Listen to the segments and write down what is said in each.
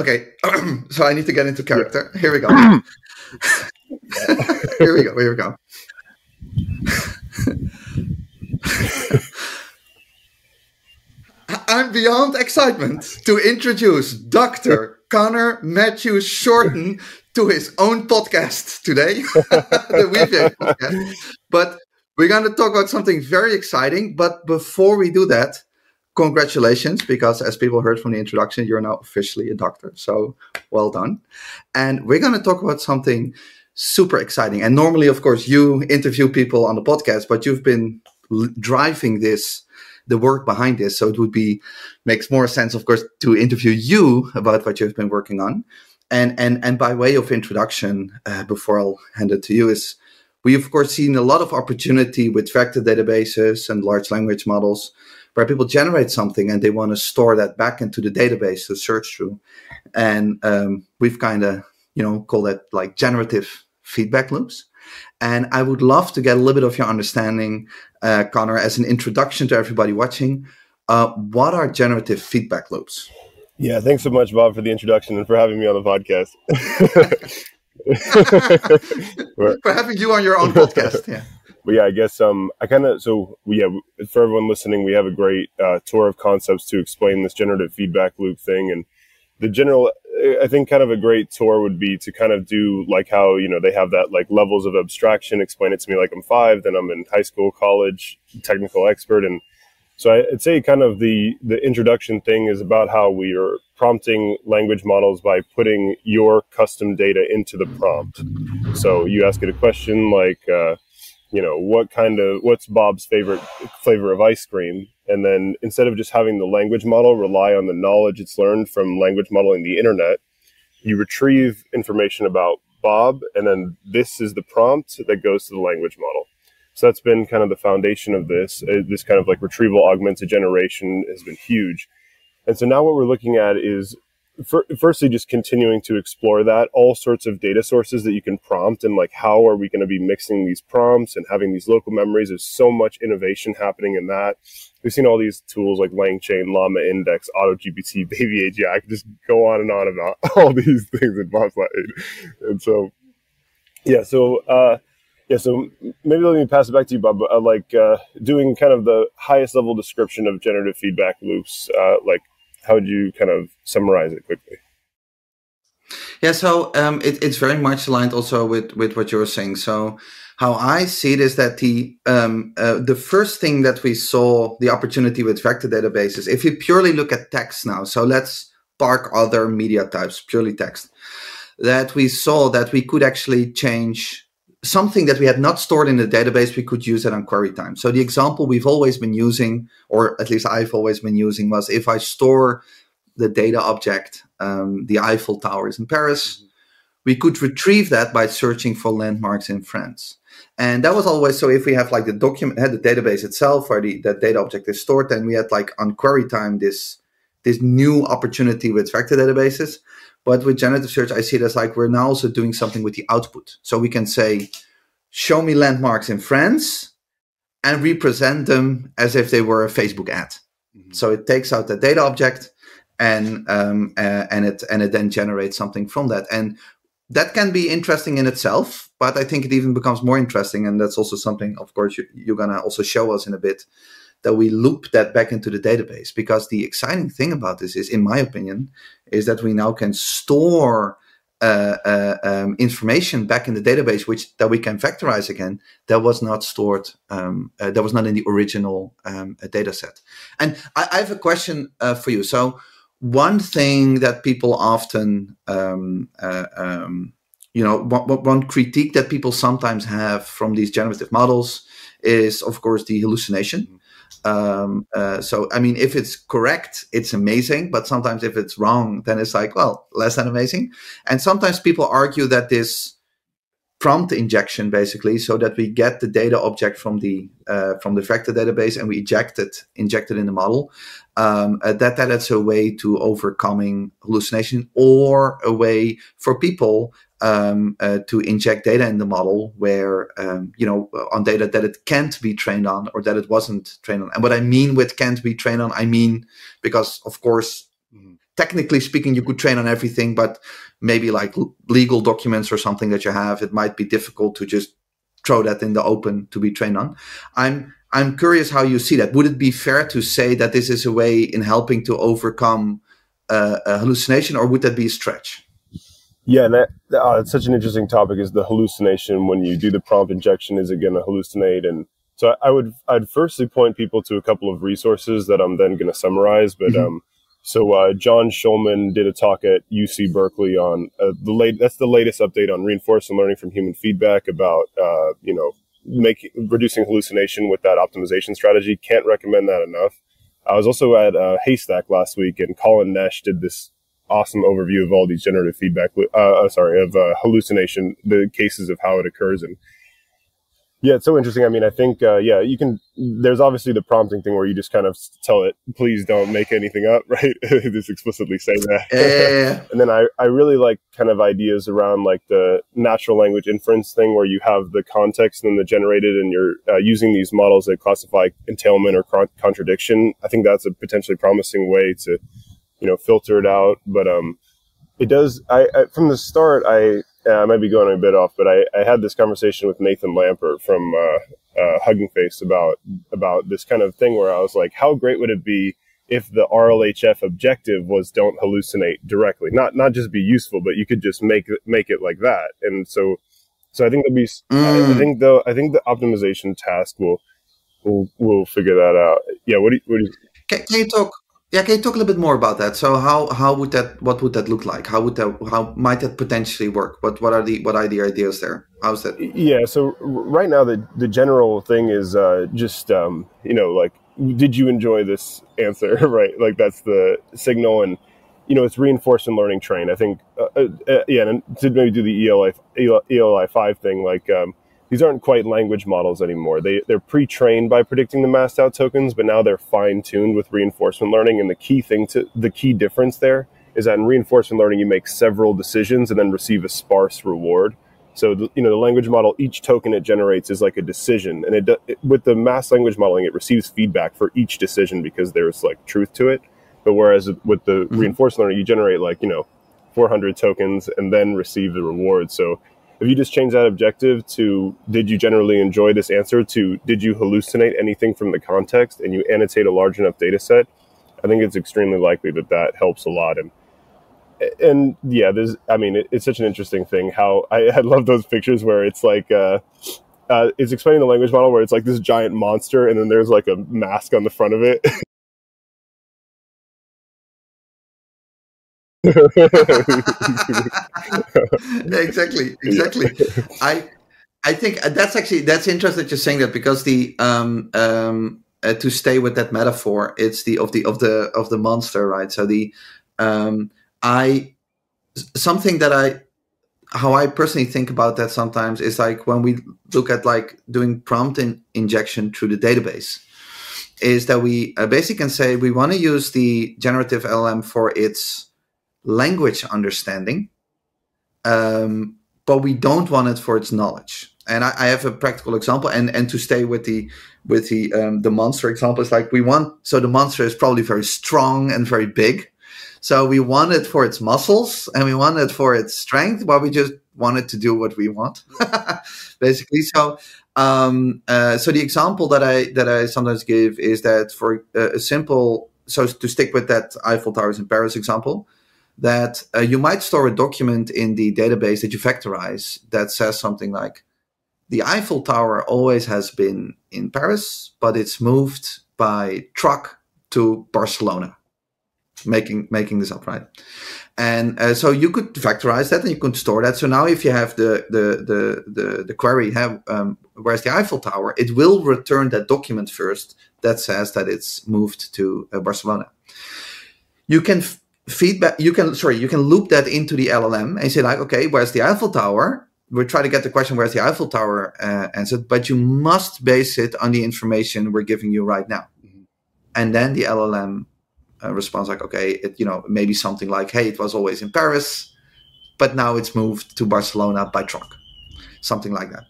Okay, so I need to get into character. Here we go. here we go. Here we go. I'm beyond excitement to introduce Dr. Connor Matthews Shorten to his own podcast today, the podcast. But we're going to talk about something very exciting. But before we do that, congratulations, because as people heard from the introduction, you're now officially a doctor. So well done. And we're going to talk about something super exciting. And normally, of course, you interview people on the podcast, but you've been driving this the work behind this so it would be makes more sense of course to interview you about what you've been working on and and and by way of introduction uh, before i'll hand it to you is we of course seen a lot of opportunity with vector databases and large language models where people generate something and they want to store that back into the database to search through and um, we've kind of you know call that like generative feedback loops and I would love to get a little bit of your understanding, uh, Connor, as an introduction to everybody watching. Uh, what are generative feedback loops? Yeah, thanks so much, Bob, for the introduction and for having me on the podcast. for having you on your own podcast. Yeah. But yeah, I guess um, I kind of so we yeah for everyone listening, we have a great uh, tour of concepts to explain this generative feedback loop thing, and the general I think kind of a great tour would be to kind of do like how you know they have that like levels of abstraction. Explain it to me like I'm five, then I'm in high school, college, technical expert, and so I'd say kind of the the introduction thing is about how we are prompting language models by putting your custom data into the prompt. So you ask it a question like, uh, you know, what kind of what's Bob's favorite flavor of ice cream? And then instead of just having the language model rely on the knowledge it's learned from language modeling the internet, you retrieve information about Bob, and then this is the prompt that goes to the language model. So that's been kind of the foundation of this. Uh, this kind of like retrieval augmented generation has been huge. And so now what we're looking at is for, firstly just continuing to explore that all sorts of data sources that you can prompt and like how are we going to be mixing these prompts and having these local memories there's so much innovation happening in that we've seen all these tools like langchain llama index AutoGPT baby agi i could just go on and on about all these things in bob's and so yeah so uh yeah, so maybe let me pass it back to you, Bob. Uh, like uh, doing kind of the highest level description of generative feedback loops. Uh, like, how would you kind of summarize it quickly? Yeah, so um, it, it's very much aligned also with with what you're saying. So how I see it is that the um, uh, the first thing that we saw the opportunity with vector databases, if you purely look at text now, so let's park other media types, purely text, that we saw that we could actually change something that we had not stored in the database, we could use it on query time. So the example we've always been using, or at least I've always been using, was if I store the data object, um, the Eiffel Tower is in Paris, mm-hmm. we could retrieve that by searching for landmarks in France. And that was always so if we have like the document had the database itself where the that data object is stored, then we had like on query time this this new opportunity with vector databases but with generative search, I see it as like we're now also doing something with the output. So we can say, show me landmarks in France and represent them as if they were a Facebook ad. Mm-hmm. So it takes out the data object and um, uh, and it and it then generates something from that. And that can be interesting in itself, but I think it even becomes more interesting. And that's also something, of course, you, you're gonna also show us in a bit that we loop that back into the database. Because the exciting thing about this is, in my opinion, is that we now can store uh, uh, um, information back in the database, which that we can vectorize again. That was not stored. Um, uh, that was not in the original um, uh, data set. And I, I, have a question uh, for you. So one thing that people often, um, uh, um, you know, one, one critique that people sometimes have from these generative models is, of course, the hallucination um, uh, so i mean if it's correct it's amazing. But sometimes if it's wrong then it's like well less than amazing. And sometimes people argue that this prompt injection basically so that we get the data object from the uh, from the vector database and we eject it inject it in the model um, uh, that that is a way to overcoming hallucination or a way for people um, uh, to inject data in the model where um, you know on data that it can't be trained on or that it wasn't trained on and what i mean with can't be trained on i mean because of course mm-hmm. technically speaking, you could train on everything, but maybe like legal documents or something that you have, it might be difficult to just throw that in the open to be trained on. I'm I'm curious how you see that. Would it be fair to say that this is a way in helping to overcome uh, a hallucination, or would that be a stretch? Yeah, and that, uh, it's such an interesting topic. Is the hallucination when you do the prompt injection? Is it going to hallucinate? And so I would I'd firstly point people to a couple of resources that I'm then going to summarize. But mm-hmm. um, so uh, John Schulman did a talk at UC Berkeley on uh, the late. That's the latest update on reinforcement learning from human feedback about uh, you know making reducing hallucination with that optimization strategy. Can't recommend that enough. I was also at uh, Haystack last week, and Colin Nesh did this awesome overview of all these generative feedback. Uh, uh, sorry, of hallucination, the cases of how it occurs, and yeah, it's so interesting. I mean, I think, uh, yeah, you can, there's obviously the prompting thing where you just kind of tell it, please don't make anything up, right? just explicitly say that. Yeah. and then I, I really like kind of ideas around like the natural language inference thing where you have the context and the generated and you're uh, using these models that classify entailment or con- contradiction. I think that's a potentially promising way to, you know, filter it out. But, um, it does, I, I from the start, I, I might be going a bit off, but I, I had this conversation with Nathan Lambert from uh, uh, Hugging Face about about this kind of thing where I was like, how great would it be if the RLHF objective was don't hallucinate directly, not not just be useful, but you could just make make it like that. And so, so I think there'll be, mm. I, I think though, I think the optimization task will will will figure that out. Yeah. What do you, what do you can, can you talk yeah, can you talk a little bit more about that? So how how would that what would that look like? How would that how might that potentially work? What what are the what are the ideas there? How's that? Yeah, so right now the the general thing is uh, just um, you know like did you enjoy this answer right? Like that's the signal and you know it's reinforcement learning train. I think uh, uh, uh yeah, and to maybe do the ELI ELI five thing like. Um, these aren't quite language models anymore. They, they're pre-trained by predicting the masked out tokens, but now they're fine-tuned with reinforcement learning. And the key thing to the key difference there is that in reinforcement learning, you make several decisions and then receive a sparse reward. So, the, you know, the language model, each token it generates is like a decision. And it, it with the masked language modeling, it receives feedback for each decision because there's like truth to it. But whereas with the mm-hmm. reinforcement learning, you generate like, you know, 400 tokens and then receive the reward. So if you just change that objective to did you generally enjoy this answer to did you hallucinate anything from the context and you annotate a large enough data set? I think it's extremely likely that that helps a lot. And and yeah there's i mean it, it's such an interesting thing how i, I love those pictures where it's like uh, uh, it's explaining the language model where it's like this giant monster and then there's like a mask on the front of it exactly, exactly. I I think that's actually that's interesting that you're saying that because the um um uh, to stay with that metaphor, it's the of the of the of the monster, right? So the um I something that I how I personally think about that sometimes is like when we look at like doing prompt in, injection through the database is that we uh, basically can say we want to use the generative LLM for its language understanding, um, but we don't want it for its knowledge. And I, I, have a practical example, and and to stay with the with the um, the monster example, it's like we want so the monster is probably very strong and very big, so we want it for its muscles and we want it for its strength, but we just want it to do what we want, basically. So um, uh, so the example that I that I sometimes give is that for a, a simple so to stick with that Eiffel Towers in Paris example, that uh, you might store a document in the database that you vectorize that says something like the Eiffel Tower always has been in Paris, but it's moved by truck to Barcelona. Making making this up, right? And uh, so you could vectorize that and you could store that. So now, if you have the the the the, the query, have um, where's the Eiffel Tower? It will return that document first that says that it's moved to uh, Barcelona. You can f- feedback you can sorry you can loop that into the llm and say like okay where's the eiffel tower? We try to get the question where's the eiffel tower uh, answered but you must base it on the information we're giving you right now. Mm-hmm. and then the llm uh, responds like okay it, you know maybe something like hey it was always in paris but now it's moved to barcelona by truck. Something like that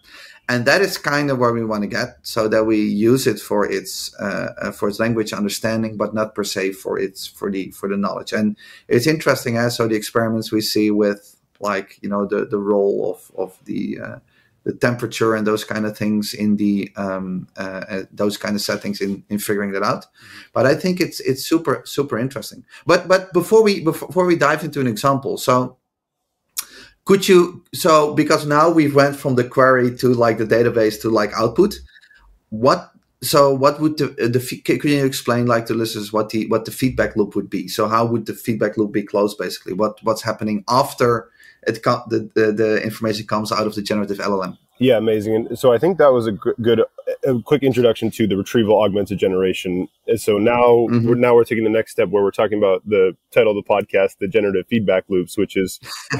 and that is kind of where we want to get, so that we use it for its uh, uh, for its language understanding, but not per se for its for the for the knowledge. And it's interesting, as so the experiments we see with like you know the the role of of the uh, the temperature and those kind of things in the um, uh, uh, those kind of settings in, in figuring that out. But I think it's it's super super interesting. But but before we before we dive into an example, so could you so because now we've went from the query to like the database to like output, what so what would the the can you explain like to listeners what the what the feedback loop would be? So how would the feedback loop be closed basically? What what's happening after it the, the, the information comes out of the generative LLM. Yeah, amazing. And so I think that was a good, a quick introduction to the retrieval augmented generation. And so now mm-hmm. we're now we're taking the next step where we're talking about the title of the podcast, the generative feedback loops, which is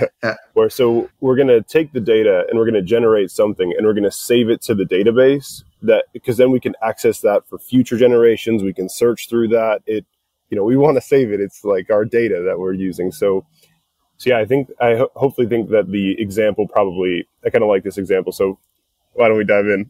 where so we're going to take the data and we're going to generate something and we're going to save it to the database that because then we can access that for future generations. We can search through that. It, you know, we want to save it. It's like our data that we're using. So so yeah, I think I ho- hopefully think that the example probably I kind of like this example. So why don't we dive in?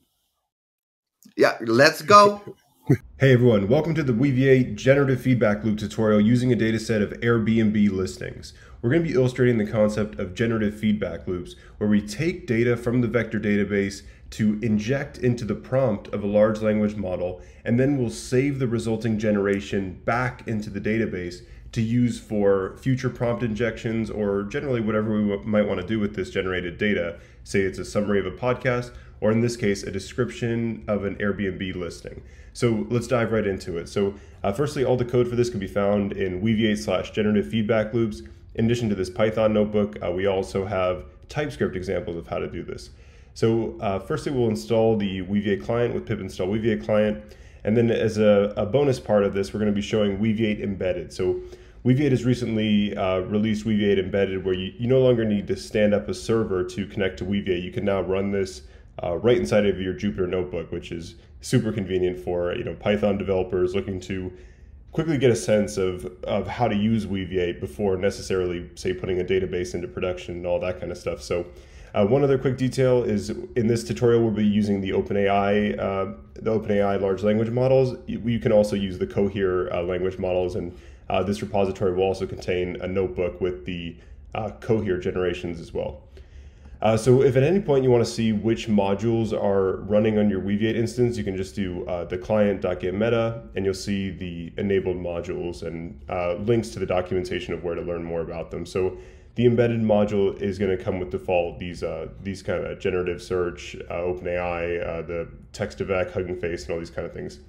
Yeah, let's go. hey everyone, welcome to the Weaviate generative feedback loop tutorial using a data set of Airbnb listings. We're going to be illustrating the concept of generative feedback loops where we take data from the vector database to inject into the prompt of a large language model and then we'll save the resulting generation back into the database to use for future prompt injections or generally whatever we might want to do with this generated data. Say it's a summary of a podcast, or in this case, a description of an Airbnb listing. So let's dive right into it. So, uh, firstly, all the code for this can be found in Weaviate slash generative feedback loops. In addition to this Python notebook, uh, we also have TypeScript examples of how to do this. So, uh, firstly, we'll install the Weaviate client with pip install Weaviate client. And then as a, a bonus part of this, we're going to be showing Weaviate embedded. So Weaviate has recently uh, released Weaviate Embedded, where you, you no longer need to stand up a server to connect to Weaviate. You can now run this uh, right inside of your Jupyter notebook, which is super convenient for you know Python developers looking to quickly get a sense of, of how to use Weaviate before necessarily, say, putting a database into production and all that kind of stuff. So, uh, one other quick detail is in this tutorial, we'll be using the OpenAI, uh, the OpenAI large language models. You, you, can also use the Cohere uh, language models and uh, this repository will also contain a notebook with the uh, Cohere generations as well. Uh, so if at any point you want to see which modules are running on your Weaviate instance, you can just do uh, the client.get meta and you'll see the enabled modules and uh, links to the documentation of where to learn more about them. So the embedded module is going to come with default these uh, these kind of generative search, uh, OpenAI, uh, the text to vec, Hugging Face, and all these kind of things.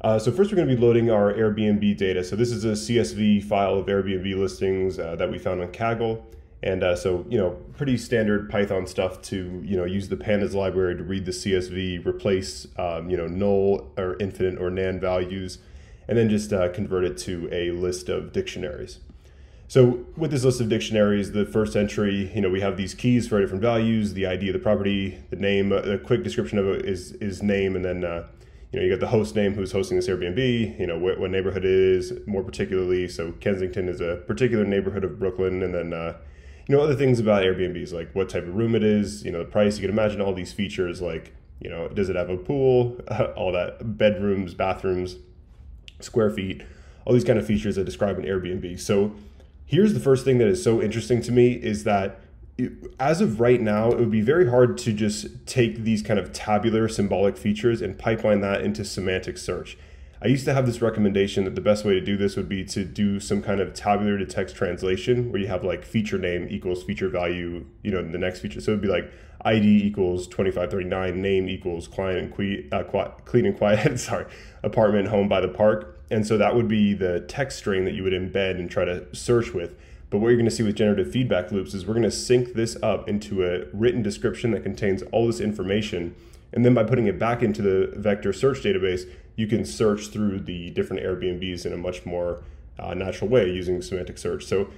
Uh, so first we're going to be loading our Airbnb data. So this is a CSV file of Airbnb listings uh, that we found on Kaggle. And uh, so, you know, pretty standard Python stuff to, you know, use the pandas library to read the CSV, replace, um, you know, null or infinite or nan values, and then just uh, convert it to a list of dictionaries. So with this list of dictionaries, the first entry, you know, we have these keys for different values, the ID of the property, the name, a quick description of it is, is name, and then uh, you know, you got the host name who's hosting this Airbnb, you know, what, what neighborhood it is more particularly. So Kensington is a particular neighborhood of Brooklyn. And then, uh, you know, other things about Airbnbs, like what type of room it is, you know, the price. You can imagine all these features like, you know, does it have a pool, all that, bedrooms, bathrooms, square feet, all these kind of features that describe an Airbnb. So here's the first thing that is so interesting to me is that as of right now, it would be very hard to just take these kind of tabular symbolic features and pipeline that into semantic search. I used to have this recommendation that the best way to do this would be to do some kind of tabular to text translation where you have like feature name equals feature value, you know, the next feature. So it'd be like ID equals 2539, name equals client and que- uh, clean and quiet, sorry, apartment, home by the park. And so that would be the text string that you would embed and try to search with. But what you're going to see with generative feedback loops is we're going to sync this up into a written description that contains all this information. And then by putting it back into the vector search database, you can search through the different Airbnbs in a much more uh, natural way using semantic search. So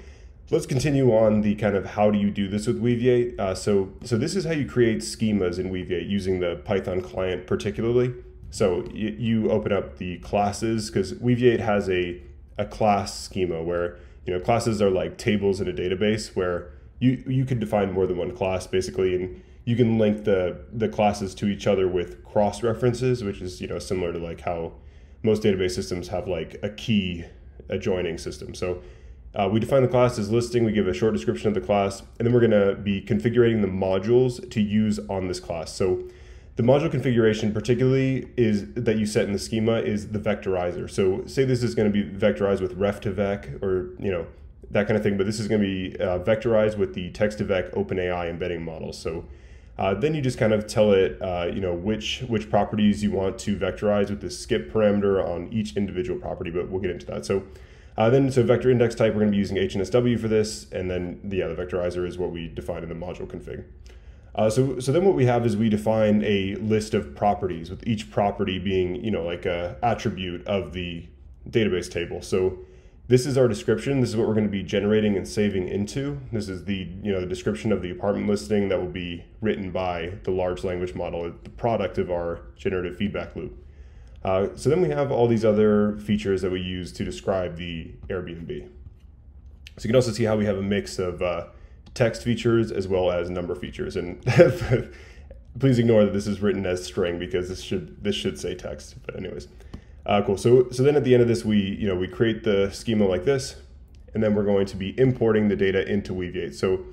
let's continue on the kind of how do you do this with Weaviate. Uh, so, so this is how you create schemas in Weaviate using the Python client particularly. So you, open up the classes because Weaviate has a, a class schema where you know, classes are like tables in a database where you you can define more than one class basically, and you can link the the classes to each other with cross references, which is you know similar to like how most database systems have like a key adjoining system. So uh, we define the class as listing, we give a short description of the class, and then we're going to be configuring the modules to use on this class. So the module configuration particularly is that you set in the schema is the vectorizer. So say this is going to be vectorized with ref to vec or, you know, that kind of thing, but this is going to be uh, vectorized with the text to vec OpenAI embedding model. So uh, then you just kind of tell it, uh, you know, which which properties you want to vectorize with the skip parameter on each individual property, but we'll get into that. So uh, then, so vector index type, we're going to be using HNSW for this, and then yeah, the vectorizer is what we define in the module config. Uh, so, so then what we have is we define a list of properties with each property being, you know, like a attribute of the database table. So this is our description. This is what we're going to be generating and saving into. This is the, you know, the description of the apartment listing that will be written by the large language model, the product of our generative feedback loop. Uh, so then we have all these other features that we use to describe the Airbnb. So you can also see how we have a mix of uh, text features as well as number features. And please ignore that this is written as string because this should this should say text. But anyways, uh, cool. So so then at the end of this, we you know we create the schema like this, and then we're going to be importing the data into Weaviate. So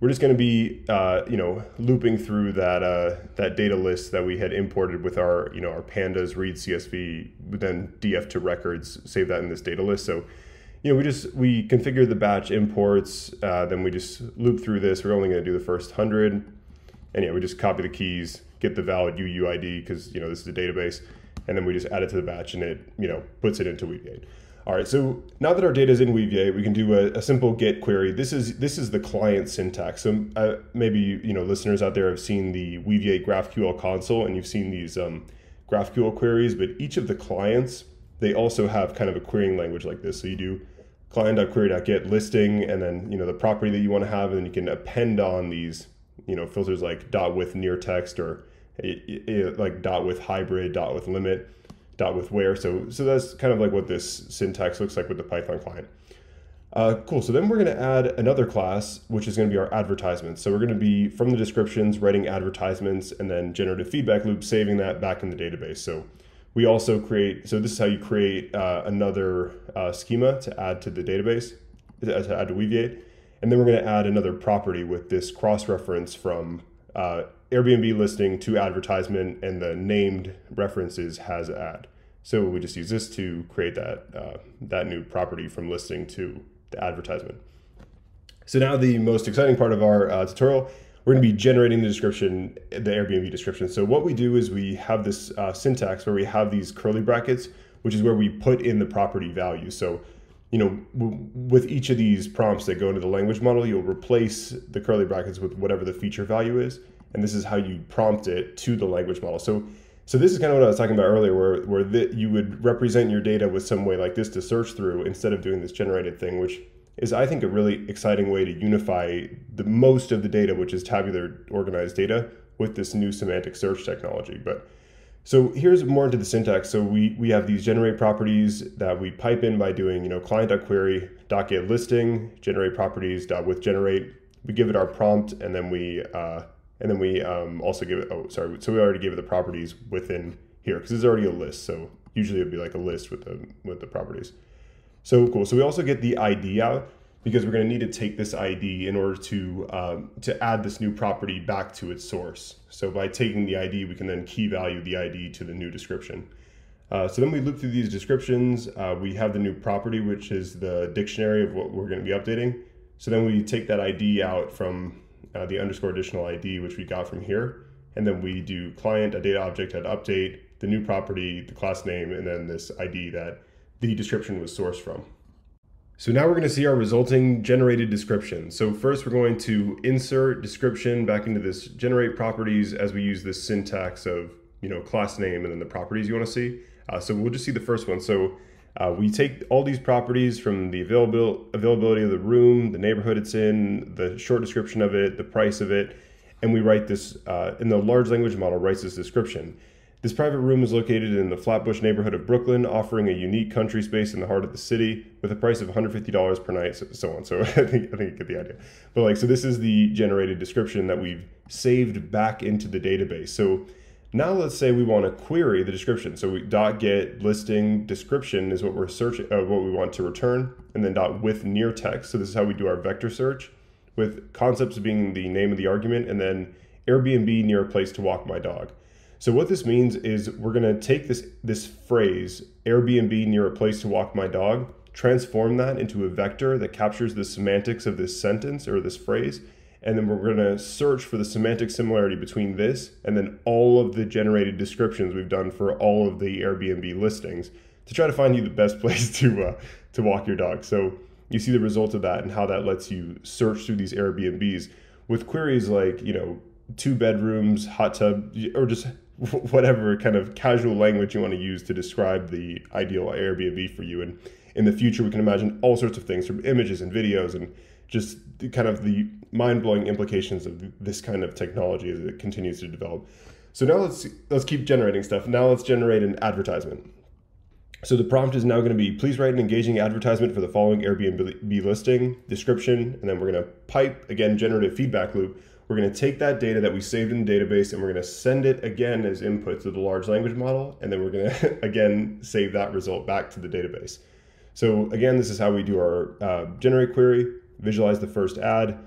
we're just going to be uh, you know looping through that uh, that data list that we had imported with our you know our pandas read CSV then df to records save that in this data list so you know we just we configure the batch imports uh, then we just loop through this we're only going to do the first 100 and yeah we just copy the keys get the valid UUID because you know this is a database and then we just add it to the batch and it you know puts it into Weaviate. All right, so now that our data is in Weaviate, we can do a, a, simple get query. This is this is the client syntax. So uh, maybe you know listeners out there have seen the Weaviate GraphQL console, and you've seen these um, GraphQL queries. But each of the clients they also have kind of a querying language like this. So you do client.query.get listing, and then you know the property that you want to have, and then you can append on these you know filters like dot with near text or like dot with hybrid, dot with limit dot with where. So, so that's kind of like what this syntax looks like with the Python client. Uh, cool. So then we're going to add another class, which is going to be our advertisements. So we're going to be from the descriptions writing advertisements and then generative feedback loop, saving that back in the database. So we also create, so this is how you create uh, another uh, schema to add to the database, to add to Weaviate. And then we're going to add another property with this cross-reference from uh, Airbnb listing to advertisement and the named references has ad. So we just use this to create that uh, that new property from listing to the advertisement. So now the most exciting part of our uh, tutorial, we're going to be generating the description, the Airbnb description. So what we do is we have this uh, syntax where we have these curly brackets, which is where we put in the property value. So you know, with each of these prompts that go into the language model, you'll replace the curly brackets with whatever the feature value is and this is how you prompt it to the language model. So, so this is kind of what I was talking about earlier, where where the, you would represent your data with some way like this to search through instead of doing this generated thing, which is I think a really exciting way to unify the most of the data, which is tabular organized data, with this new semantic search technology. But so here's more into the syntax. So we we have these generate properties that we pipe in by doing you know client.query get listing generate properties with generate. We give it our prompt and then we uh, and then we um, also give it, oh, sorry. So we already gave it the properties within here because it's already a list. So usually it'd be like a list with the, with the properties. So cool. So we also get the ID out because we're going to need to take this ID in order to, um, to add this new property back to its source. So by taking the ID, we can then key value the ID to the new description. Uh, so then we loop through these descriptions. Uh, we have the new property, which is the dictionary of what we're going to be updating. So then we take that ID out from uh, the underscore additional ID, which we got from here. And then we do client, a data object at update, the new property, the class name, and then this ID that the description was sourced from. So now we're going to see our resulting generated description. So first we're going to insert description back into this generate properties as we use this syntax of, you know, class name and then the properties you want to see. Uh, so we'll just see the first one. So uh, we take all these properties from the availability of the room, the neighborhood it's in, the short description of it, the price of it, and we write this, uh, in the large language model writes this description. This private room is located in the Flatbush neighborhood of Brooklyn, offering a unique country space in the heart of the city with a price of $150 per night, so, so on. So I think I think you get the idea. But like, so this is the generated description that we've saved back into the database. So now let's say we want to query the description. So we dot get listing description is what we're searching, uh, what we want to return, and then dot with near text. So this is how we do our vector search, with concepts being the name of the argument, and then Airbnb near a place to walk my dog. So what this means is we're to take this this phrase Airbnb near a place to walk my dog, transform that into a vector that captures the semantics of this sentence or this phrase, and then we're to search for the semantic similarity between this and then all of the generated descriptions we've done for all of the Airbnb listings to try to find you the best place to uh, to walk your dog. So you see the result of that and how that lets you search through these Airbnbs with queries like you know two bedrooms, hot tub, or just whatever kind of casual language you want to use to describe the ideal Airbnb for you. And in the future, we can imagine all sorts of things from images and videos and just kind of the mind-blowing implications of this kind of technology as it continues to develop. So now let's let's keep generating stuff. Now let's generate an advertisement. So the prompt is now going to be please write an engaging advertisement for the following Airbnb listing, description, and then we're going to pipe again generative feedback loop. We're going to take that data that we saved in the database and we're going to send it again as input to the large language model and then we're going to again save that result back to the database. So again, this is how we do our uh, generate query visualize the first ad.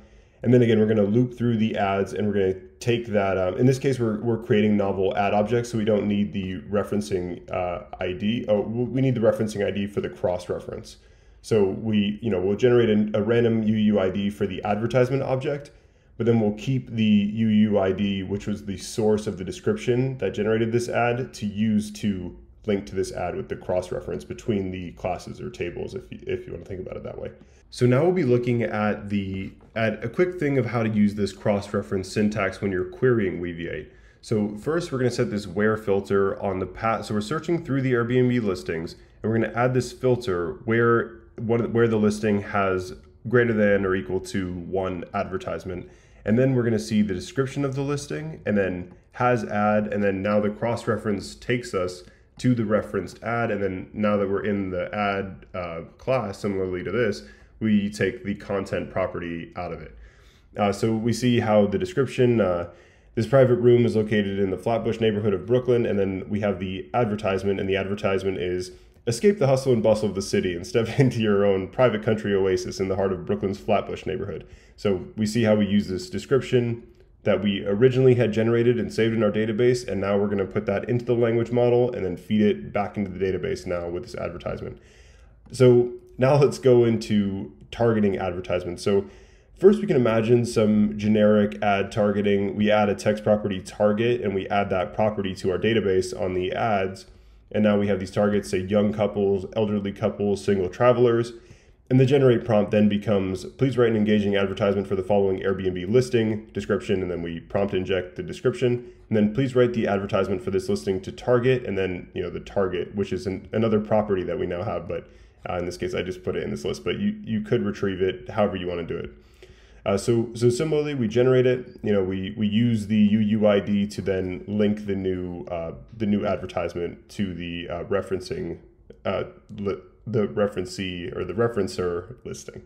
And then again, we're going to loop through the ads and we're going to take that. Um, in this case, we're, we're creating novel ad objects, so we don't need the referencing uh, ID. Oh, we need the referencing ID for the cross reference. So we, you know, we'll generate a, a random UUID for the advertisement object, but then we'll keep the UUID, which was the source of the description that generated this ad, to use to link to this ad with the cross reference between the classes or tables, if you, if you want to think about it that way. So now we'll be looking at the at a quick thing of how to use this cross-reference syntax when you're querying Weaviate. So first we're going to set this where filter on the path. So we're searching through the Airbnb listings and we're going to add this filter where where the listing has greater than or equal to one advertisement. And then we're going to see the description of the listing and then has ad and then now the cross-reference takes us to the referenced ad and then now that we're in the ad uh, class similarly to this we take the content property out of it. Uh, so we see how the description, uh, this private room is located in the Flatbush neighborhood of Brooklyn, and then we have the advertisement, and the advertisement is escape the hustle and bustle of the city and step into your own private country oasis in the heart of Brooklyn's Flatbush neighborhood. So we see how we use this description that we originally had generated and saved in our database, and now we're going to put that into the language model and then feed it back into the database now with this advertisement. So now let's go into targeting advertisements. So first we can imagine some generic ad targeting. We add a text property target and we add that property to our database on the ads. And now we have these targets, say young couples, elderly couples, single travelers. And the generate prompt then becomes please write an engaging advertisement for the following Airbnb listing description. And then we prompt inject the description. And then please write the advertisement for this listing to target. And then, you know, the target, which is an, another property that we now have, but uh, in this case, I just put it in this list, but you, you could retrieve it however you want to do it. Uh, so, so similarly, we generate it. You know, we, we use the UUID to then link the new uh, the new advertisement to the uh, referencing uh, the referencee or the referencer listing.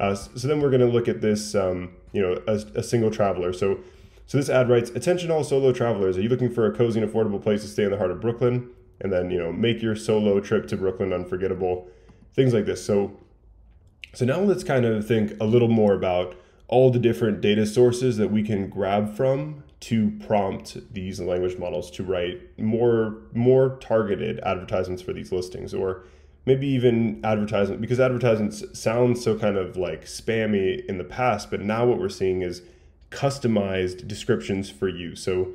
Uh, so then we're going to look at this, um, you know, a, a single traveler. So, so this ad writes, "Attention all solo travelers! Are you looking for a cozy and affordable place to stay in the heart of Brooklyn? And then you know, make your solo trip to Brooklyn unforgettable." things like this. So, so now let's kind of think a little more about all the different data sources that we can grab from to prompt these language models to write more more targeted advertisements for these listings or maybe even advertisement because advertisements sound so kind of like spammy in the past but now what we're seeing is customized descriptions for you so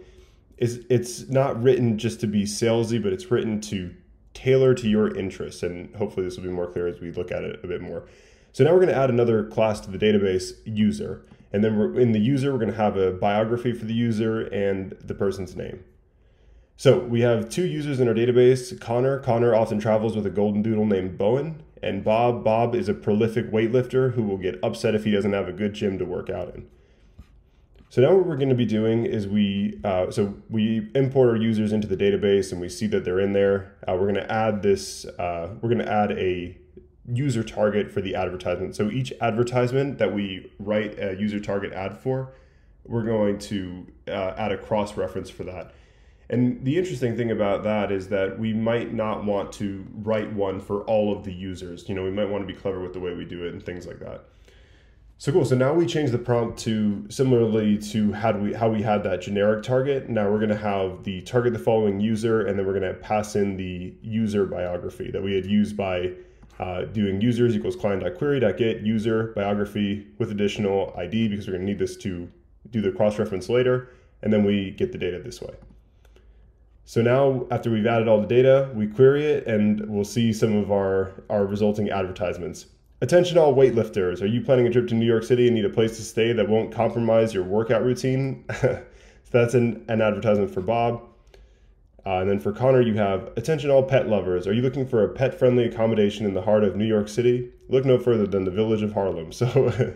it's, it's not written just to be salesy but it's written to tailor to your interests. And hopefully this will be more clear as we look at it a bit more. So now we're going to add another class to the database, user. And then in the user, we're going to have a biography for the user and the person's name. So we have two users in our database, Connor. Connor often travels with a golden doodle named Bowen. And Bob. Bob is a prolific weightlifter who will get upset if he doesn't have a good gym to work out in. So now what we're going to be doing is we uh, so we import our users into the database and we see that they're in there. Uh, we're going to add this. Uh, we're going to add a user target for the advertisement. So each advertisement that we write a user target ad for, we're going to uh, add a cross reference for that. And the interesting thing about that is that we might not want to write one for all of the users. You know, we might want to be clever with the way we do it and things like that. So cool. So now we change the prompt to similarly to how we how we had that generic target. Now we're going to have the target the following user, and then we're going to pass in the user biography that we had used by uh, doing users equals client.query.get user biography with additional ID because we're going to need this to do the cross reference later, and then we get the data this way. So now after we've added all the data, we query it and we'll see some of our, our resulting advertisements. Attention all weightlifters. Are you planning a trip to New York City and need a place to stay that won't compromise your workout routine? so that's an, an advertisement for Bob. Uh, and then for Connor, you have attention all pet lovers. Are you looking for a pet friendly accommodation in the heart of New York City? Look no further than the village of Harlem. So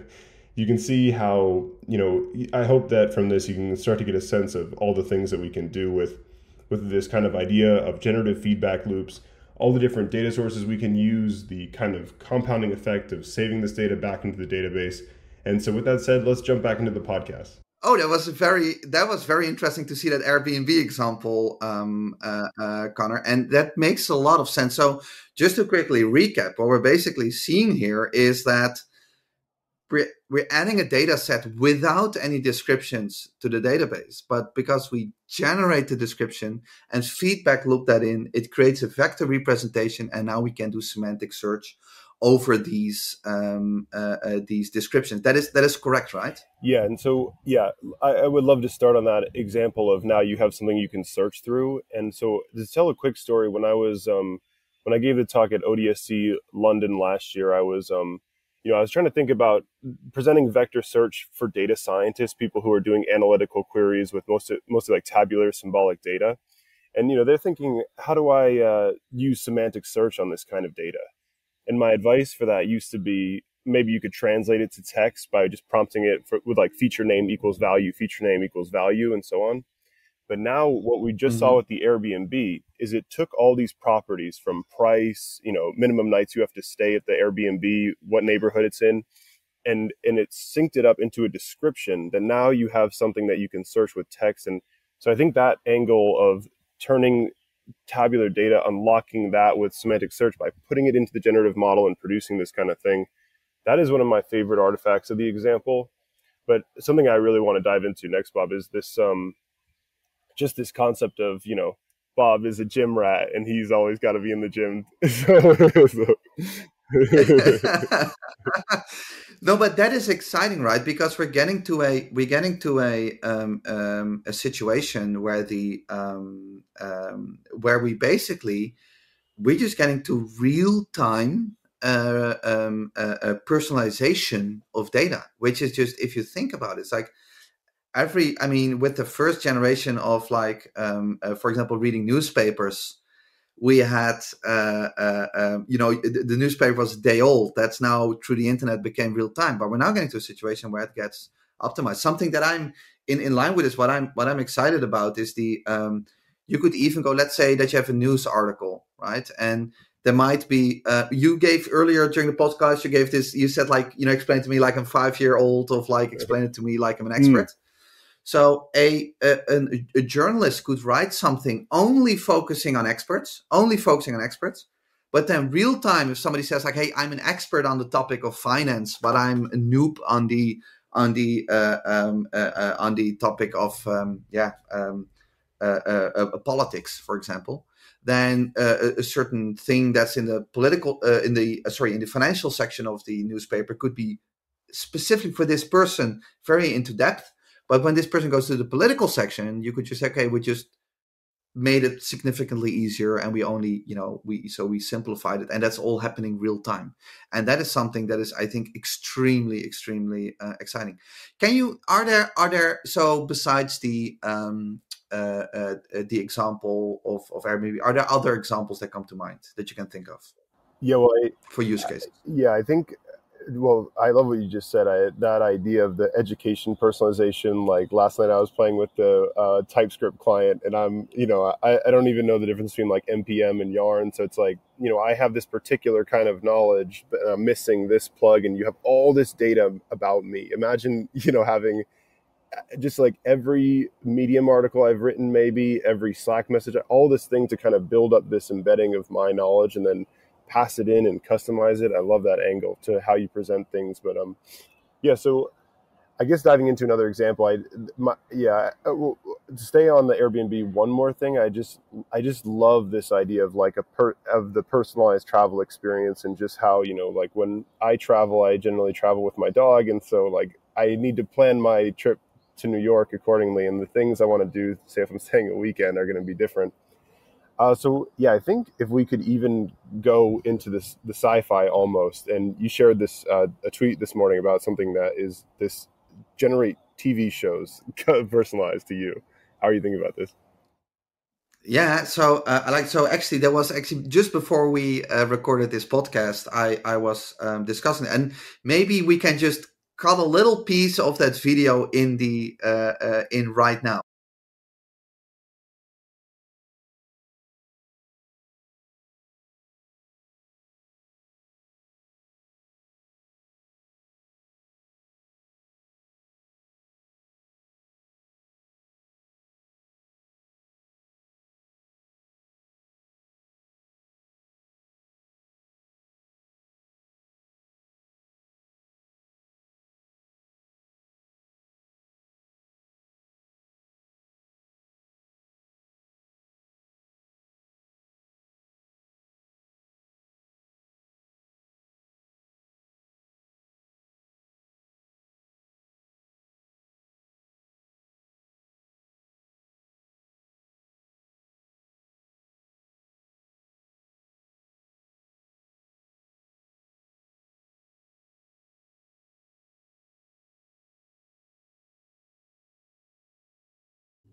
you can see how, you know, I hope that from this you can start to get a sense of all the things that we can do with, with this kind of idea of generative feedback loops all the different data sources we can use, the kind of compounding effect of saving this data back into the database. And so with that said, let's jump back into the podcast. Oh, that was very that was very interesting to see that Airbnb example, um, uh, uh, Connor, and that makes a lot of sense. So, just to quickly recap, what we're basically seeing here is that we're, we're adding a data set without any descriptions to the database. But because we generate the description and feedback loop that in, it creates a vector representation. And now we can do semantic search over these um, uh, uh, these descriptions. That is that is correct, right? Yeah, and so yeah, I, I, would love to start on that example of now you have something you can search through. And so to tell a quick story, when I was um, when I gave the talk at ODSC London last year, I was um, you know, I was trying to think about presenting vector search for data scientists, people who are doing analytical queries with mostly, mostly like tabular symbolic data. And, you know, they're thinking, how do I uh, use semantic search on this kind of data? And my advice for that used to be maybe you could translate it to text by just prompting it for, with like feature name equals value, feature name equals value, and so on. But now what we just mm-hmm. saw with the Airbnb is it took all these properties from price, you know, minimum nights you have to stay at the Airbnb, what neighborhood it's in, and and it synced it up into a description that now you have something that you can search with text. And so I think that angle of turning tabular data, unlocking that with semantic search by putting it into the generative model and producing this kind of thing, that is one of my favorite artifacts of the example. But something I really want to dive into next, Bob, is this um, just this concept of you know Bob is a gym rat and he's always got to be in the gym. no, but that is exciting, right? Because we're getting to a we're getting to a um, um, a situation where the um, um where we basically we're just getting to real time uh, um, uh, personalization of data, which is just if you think about it, it's like every i mean with the first generation of like um, uh, for example reading newspapers we had uh, uh, um, you know the, the, newspaper was a day old. That's now through the internet became real time. But we're now getting to a situation where it gets optimized. Something that i'm in, in line with is what i'm what i'm excited about is the um, you could even go let's say that you have a news article right? And there might be uh, you gave earlier during the podcast you gave this you said like you know explain to me like i'm five year old of like explain it to me like i'm an expert. Mm. So a, a, a, journalist could write something only focusing on experts, only focusing on experts. But then real time, if somebody says like, "Hey, I'm an expert on the topic of finance, but I'm a noob on the on the uh, um, uh, uh, on the topic of um, yeah um, uh, uh, uh, politics, for example," then a certain thing that's in the political in the sorry in the financial section of the newspaper could be specifically for this person very into depth but when this person goes to the political section, you could just say, okay, we just made it significantly easier and we only you know we so we simplified it and that's all happening real time. And that is something that is i think extremely extremely uh, exciting. Can you are there are there so besides the um uh, uh, the example of of airbnb are there other examples that come to mind that you can think of? Yeah well I, for use case. yeah i think well, I love what you just said. I, that idea of the education personalization. Like last night, I was playing with the uh, TypeScript client, and I'm, you know, I, I don't even know the difference between like npm and yarn. So it's like, you know, I have this particular kind of knowledge, but I'm missing this plug, and you have all this data about me. Imagine, you know, having uh, just like every medium article I've written, maybe every Slack message, all this thing to kind of build up this embedding of my knowledge, and then pass it in and customize it. I love that angle to how you present things. But um, yeah. So I guess diving into another example, I my, yeah. Uh, to stay on the Airbnb, one more thing. I just I just love this idea of like a per of the personalized travel experience and just how you know like when I travel, I generally travel with my dog, and so like I need to plan my trip to New York accordingly, and the things I want to do, say if I'm staying a weekend, are going to be different. Uh, so yeah, I think if we could even go into this the sci-fi almost, and you shared this uh, a tweet this morning about something that is this generate TV shows personalized to you. How are you thinking about this? Yeah, so uh, I like so actually there was actually just before we uh, recorded this podcast, I I was um, discussing and maybe we can just cut a little piece of that video in the uh, uh in right now.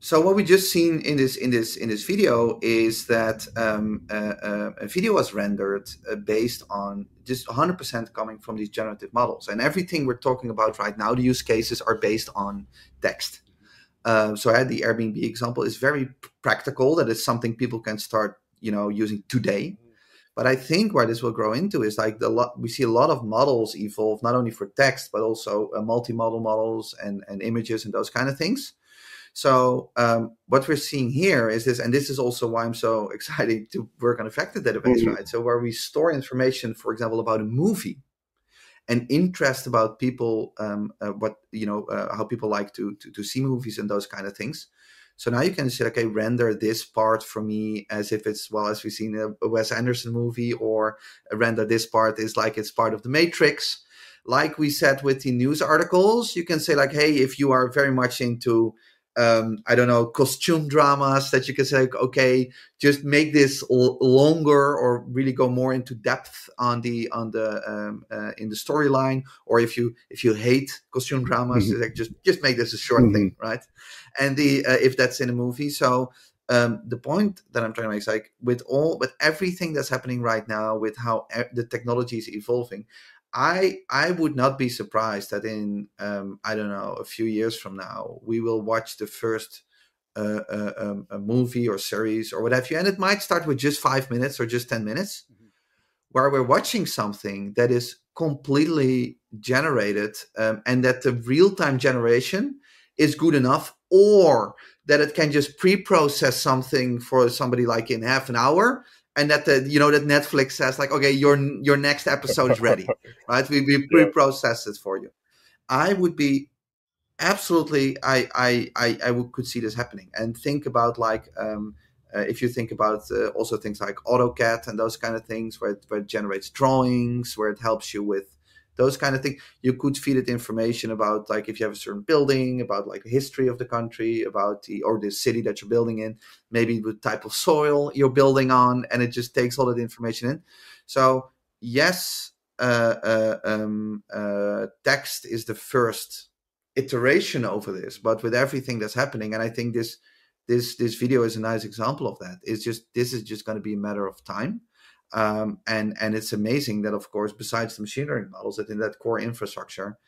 So what we just seen in this in this in this video is that um, uh, uh, a video was rendered uh, based on just 100% coming from these generative models, and everything we're talking about right now, the use cases are based on text. Uh, so I had the Airbnb example is very practical. That is something people can start, you know, using today. But I think where this will grow into is like the lot we see a lot of models evolve not only for text but also uh, multimodal models and and images and those kind of things so um, what we're seeing here is this, and this is also why I'm so excited to work on a vector database, mm-hmm. right? So where we store information, for example, about a movie, and interest about people, um, uh, what you know, uh, how people like to, to to see movies and those kind of things. So now you can say, okay, render this part for me as if it's well as we've seen a, a Wes Anderson movie, or render this part is like it's part of the Matrix. Like we said with the news articles, you can say like, hey, if you are very much into um, I don't know, costume dramas that you can say, okay, just make this l- longer or really go more into depth on the on the um, uh, in the storyline. Or if you if you hate costume dramas, mm-hmm. like just just make this a short mm-hmm. thing, right? And the uh, if that's in a movie, so um, the point that I'm trying to make is like with all with everything that's happening right now, with how e- the technology is evolving, I I would not be surprised that in um, I don't know a few years from now we will watch the first uh, uh, um, a movie or series or whatever, and it might start with just five minutes or just ten minutes, mm-hmm. where we're watching something that is completely generated, um, and that the real time generation is good enough, or that it can just pre-process something for somebody like in half an hour and that the you know that Netflix says like, okay, your your next episode is ready, right? We we pre-process it for you. I would be absolutely, I I I, I would, could see this happening, and think about like. Um, uh, if you think about uh, also things like AutoCAD and those kind of things, where it, where it generates drawings, where it helps you with those kind of things. You could feed it information about like if you have a certain building, about like the history of the country, about the or the city that you're building in, maybe the type of soil you're building on, and it just takes all that information in. So yes, uh, uh, um, uh, text is the first iteration over this, but with everything that's happening, and I think this this this video is a nice example of that. It's just this is just going to be a matter of time Um, and and it's amazing that of course besides the machine learning models that in that core infrastructure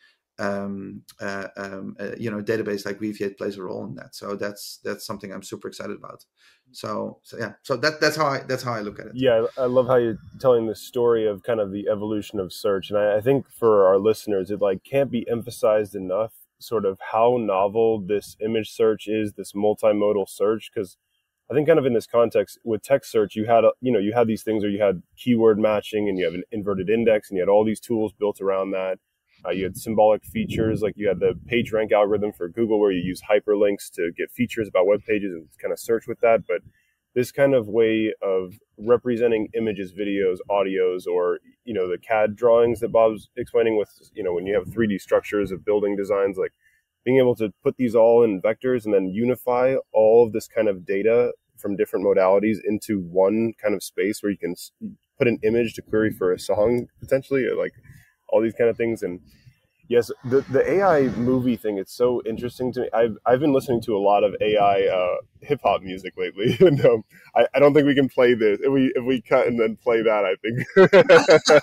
um, uh, um, uh, you know database like Weaviate plays a role in that. So that's that's something i'm super excited about. So so yeah. So that that's how i that's how i look at it. Yeah i love how you're telling the story of kind of the evolution of search. And i, I think for our listeners it like can't be emphasized enough sort of how novel this image search is this multimodal search because I think kind of in this context with text search, you had, a, you know, you had these things where you had keyword matching and you have an inverted index and you had all these tools built around that. Uh, you had symbolic features, like you had the page rank algorithm for Google where you use hyperlinks to get features about web pages and kind of search with that. But this kind of way of representing images, videos, audios, or, you know, the CAD drawings that Bob's explaining with, you know, when you have 3D structures of building designs, like being able to put these all in vectors and then unify all of this kind of data from different modalities into one kind of space where you can put an image to query for a song potentially or like all these kind of things. And yes the, the ai movie thing it's so interesting to me. I've, I've been listening to a lot of ai uh, hip-hop music lately and um, I, I don't think we can play this. If we if we cut and then play that i think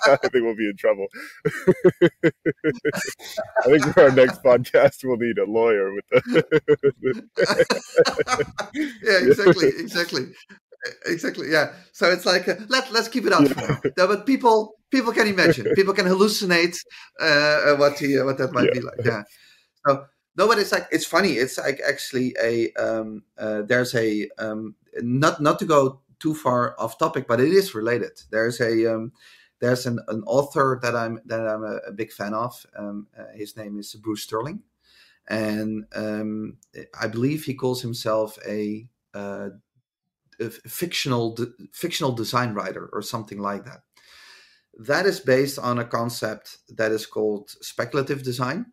i think we'll be in trouble. I think for our next podcast we'll need a lawyer with the yeah exactly exactly exactly yeah. So it's like uh, let, let's keep it out now. No, but people people can imagine. People can hallucinate uh, what the, what that might yeah. be like yeah. So no but it's like it's funny. It's like actually a um, uh, there's a um, not not to go too far off topic but it is related. There's a um, there's an, an author that i'm that i'm a, a big fan of um, uh, his name is bruce sterling. And um, i believe he calls himself a uh, a fictional fictional design writer or something like that. That is based on a concept that is called speculative design.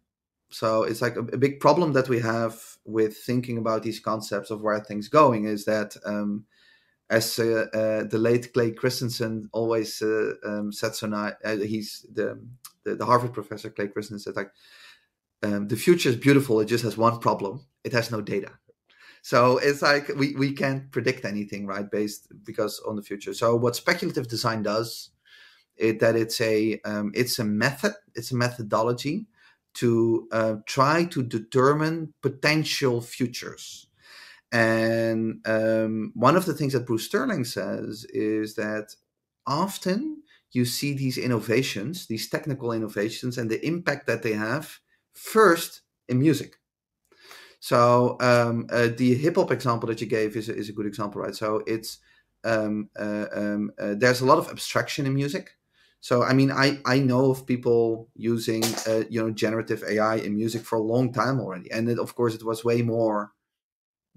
So it's like a, a big problem that we have with thinking about these concepts of where things going is that, um, as uh, uh, the late Clay Christensen always uh, um, said so nice, uh, he's the, the, the Harvard professor Clay Christensen said like um, the future is beautiful. It just has one problem: it has no data. So it's like we, we can't predict anything, right? Based because on the future. So what speculative design does is that it's a um, it's a method, it's a methodology to uh, try to determine potential futures. And um, one of the things that Bruce Sterling says is that often you see these innovations, these technical innovations, and the impact that they have first in music. So um, uh, the hip hop example that you gave is a, is a good example, right? So it's um, uh, um, uh, there's a lot of abstraction in music. So I mean, I I know of people using uh, you know generative AI in music for a long time already, and it, of course it was way more.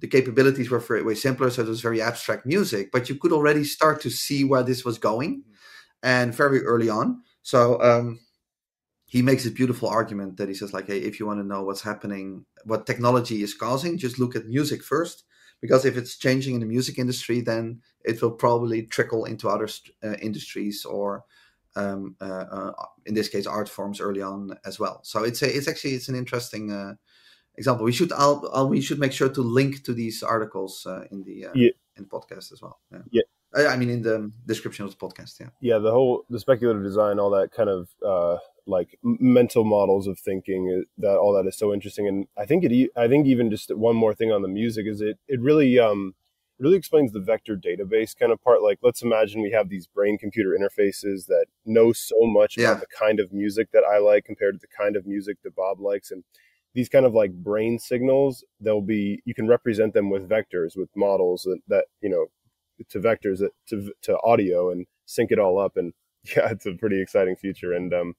The capabilities were way simpler, so it was very abstract music. But you could already start to see where this was going, mm-hmm. and very early on. So um, he makes a beautiful argument that he says like hey if you want to know what's happening what technology is causing just look at music first because if it's changing in the music industry then it will probably trickle into other uh, industries or um, uh, uh, in this case art forms early on as well so it's a, it's actually it's an interesting uh, example we should I'll, I'll, we should make sure to link to these articles uh, in the uh, yeah. in the podcast as well yeah. yeah I mean, in the description of the podcast, yeah. Yeah, the whole the speculative design, all that kind of uh, like mental models of thinking, uh, that all that is so interesting. And I think it, I think even just one more thing on the music is it, it really, um, really explains the vector database kind of part. Like, let's imagine we have these brain computer interfaces that know so much yeah. about the kind of music that I like compared to the kind of music that Bob likes, and these kind of like brain signals, they'll be you can represent them with vectors, with models that, that you know to vectors to to audio and sync it all up and yeah it's a pretty exciting future and um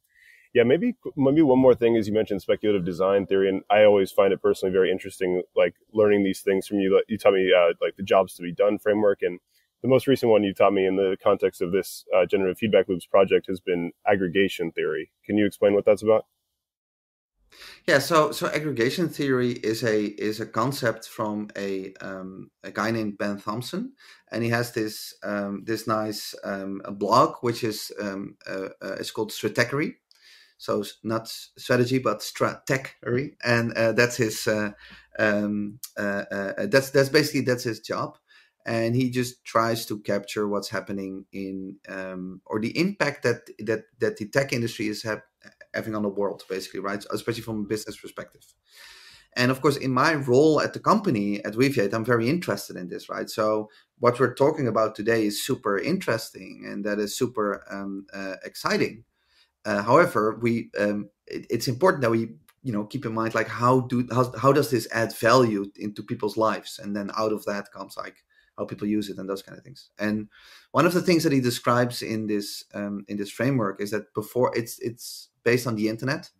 yeah maybe maybe one more thing is you mentioned speculative design theory and i always find it personally very interesting like learning these things from you you taught me uh, like the jobs to be done framework and the most recent one you taught me in the context of this uh, generative feedback loops project has been aggregation theory can you explain what that's about yeah, so so aggregation theory is a is a concept from a um, a guy named Ben Thompson, and he has this um, this nice um, blog which is um, uh, uh, it's called Stratechery. So not strategy, but stratechery, and uh, that's his uh, um, uh, uh, that's that's basically that's his job. and he just tries to capture what's happening in um, or the impact that that that the tech industry is have, having on the world, basically, right? Especially from a business perspective. And of course, in my role at the company at Weaviate, I'm very interested in this, right? So what we're talking about today is super interesting and that is super um, uh, exciting. Uh, however, we um, it, it's important that we you know keep in mind like how do how, how does this add value into people's lives, and then out of that comes like how people use it and those kind of things. And one of the things that he describes in this um, in this framework is that before it's it's based on the internet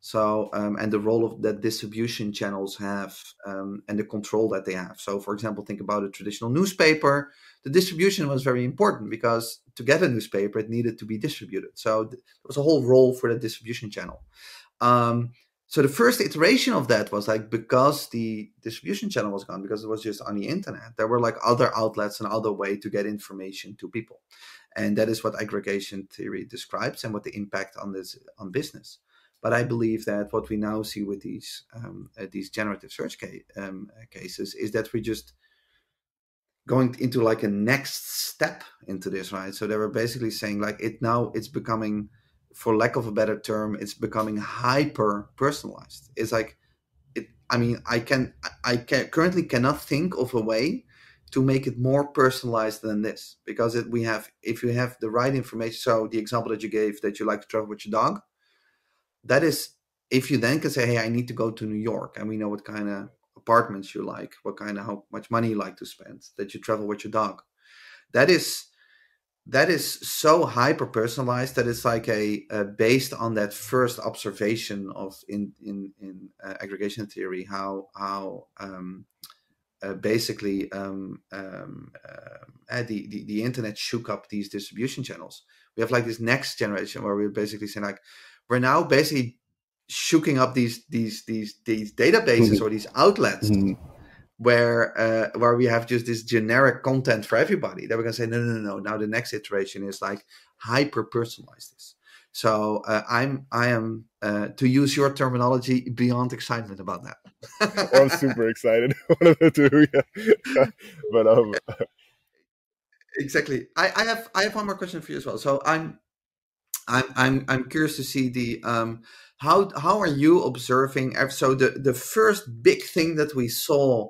so, um, and the role of that distribution channels have um, and the control that they have. So, for example, think about a traditional newspaper. The distribution was very important because to get a newspaper, it needed to be distributed. So, th- there was a whole role for the distribution channel. Um, so, the first iteration of that was like because the distribution channel was gone, because it was just on the internet, there were like other outlets and other way to get information to people. And that is what aggregation theory describes and what the impact on this on business. But I believe that what we now see with these um, uh, these generative search ca- um, uh, cases is that we're just going into like a next step into this, right? So they were basically saying like it now it's becoming, for lack of a better term, it's becoming hyper personalized. It's like it. I mean, I can I can currently cannot think of a way to make it more personalized than this because it, we have if you have the right information. So the example that you gave that you like to travel with your dog that is if you then can say hey i need to go to new york and we know what kind of apartments you like what kind of how much money you like to spend that you travel with your dog. That is that is so hyper personalized that it's like a, a, based on that first observation of in in in uh, aggregation theory how how um, uh, basically um, um, uh, the, the the internet shook up these distribution channels. We have like this next generation where we're basically saying like we're now basically shooking up these these these these databases mm-hmm. or these outlets mm-hmm. where uh, where we have just this generic content for everybody. That we're gonna say no no no no. Now the next iteration is like hyper personalize this. So uh, i'm i am uh, to use your terminology beyond excitement about that. Well, i'm super excited. One of the two yeah. But um exactly. I, I have i have one more question for you as well. So i'm I'm I'm I'm curious to see the um how how are you observing so the the first big thing that we saw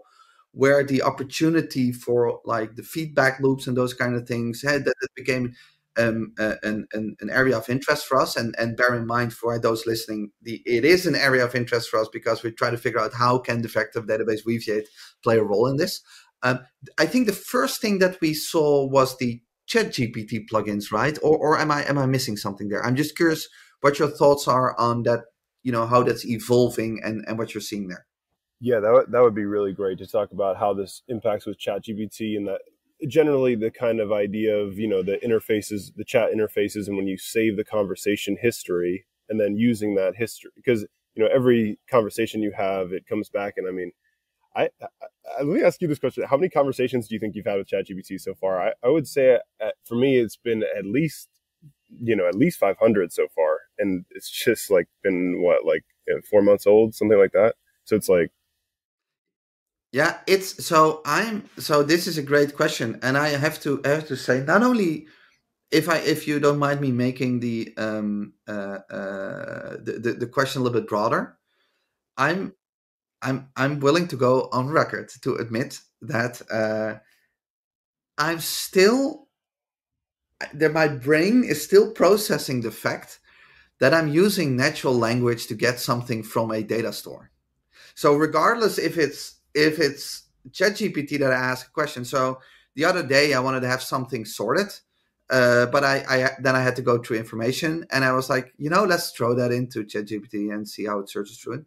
where the opportunity for like the feedback loops and those kind of things had that it became um, an, an, an area of interest for us and, and bear in mind for those listening the it is an area of interest for us because we try to figure out how can the vector database weaviate play a role in this. Um, i think the first thing that we saw was the ChatGPT plugins, right? Or or am I am I missing something there? I'm just curious what your thoughts are on that. You know how that's evolving and and what you're seeing there. Yeah, that that would be really great to talk about how this impacts with ChatGPT and that generally the kind of idea of you know the interfaces, the chat interfaces, and when you save the conversation history and then using that history because you know every conversation you have it comes back and I mean I, I, let me ask you this question: How many conversations do you think you've had with ChatGPT so far? I, I would say uh, for me, it's been at least you know at least 500 so far, and it's just like been what like you know, four months old, something like that. So it's like yeah, it's so I'm so this is a great question, and I have to I have to say not only if I if you don't mind me making the um uh, uh the, the, the question a little bit broader, I'm I'm I'm willing to go on record to admit that uh, I'm still that my brain is still processing the fact that I'm using natural language to get something from a data store. So regardless if it's if it's ChatGPT that I ask a question. So the other day I wanted to have something sorted, uh, but I, I then I had to go through information and I was like, you know, let's throw that into ChatGPT and see how it searches through it.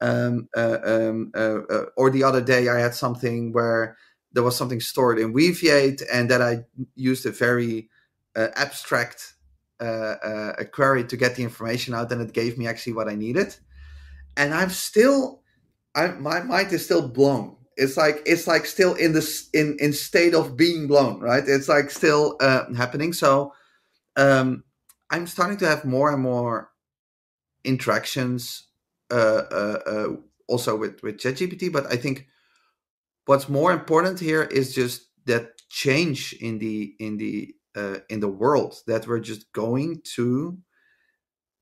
Um, uh, um, uh, uh, or the other day, I had something where there was something stored in Weaviate, and that I used a very uh, abstract a query to get the information out, and it gave me actually what I needed. And I'm still, I, my mind is still blown. It's like it's like still in this in in state of being blown right? It's like still uh, happening. So um i'm starting to have more and more interactions uh, uh, uh, Uh, uh, uh, also with with ChatGPT. But I think what's more important here is just that change in the in the uh, in the world that we're just going to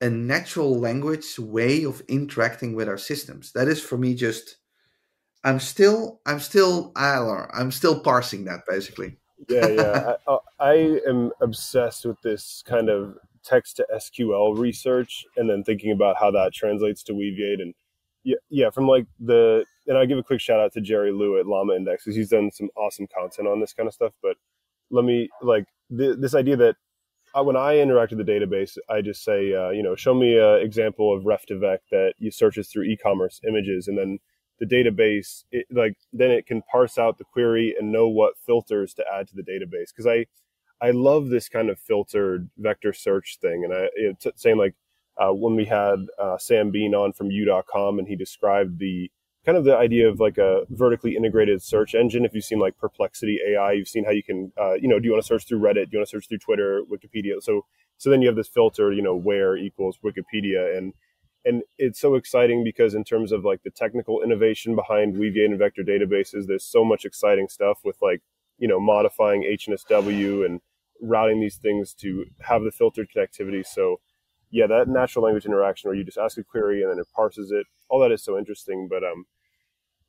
a natural language way of interacting with our systems. That is for me just I'm still I'm still I'm still parsing that basically. yeah, yeah. I, I am obsessed with this kind of text to SQL research and then thinking about how that translates to Weaviate and yeah, yeah, from like the and I give a quick shout out to Jerry Liu at Llama Index because he's done some awesome content on this kind of stuff. But let me like th- this idea that uh, when I interact with the database, I just say, uh, you know, show me an example of ref2vec that you searches through e-commerce images, and then the database, it, like then it can parse out the query and know what filters to add to the database. Because I, I love this kind of filtered vector search thing, and I it, t- saying like uh, when we had uh, Sam Bean on from You.com, and he described the kind of the idea of like a vertically integrated search engine. If you've seen like Perplexity AI, you've seen how you can, uh, you know, do you want to search through Reddit? Do you want to search through Twitter, Wikipedia? So, so then you have this filter, you know, where equals Wikipedia, and and it's so exciting because in terms of like the technical innovation behind Weaviate and vector databases, there's so much exciting stuff with like you know modifying HNSW and routing these things to have the filtered connectivity. So yeah, that natural language interaction where you just ask a query and then it parses it, all that is so interesting. But um,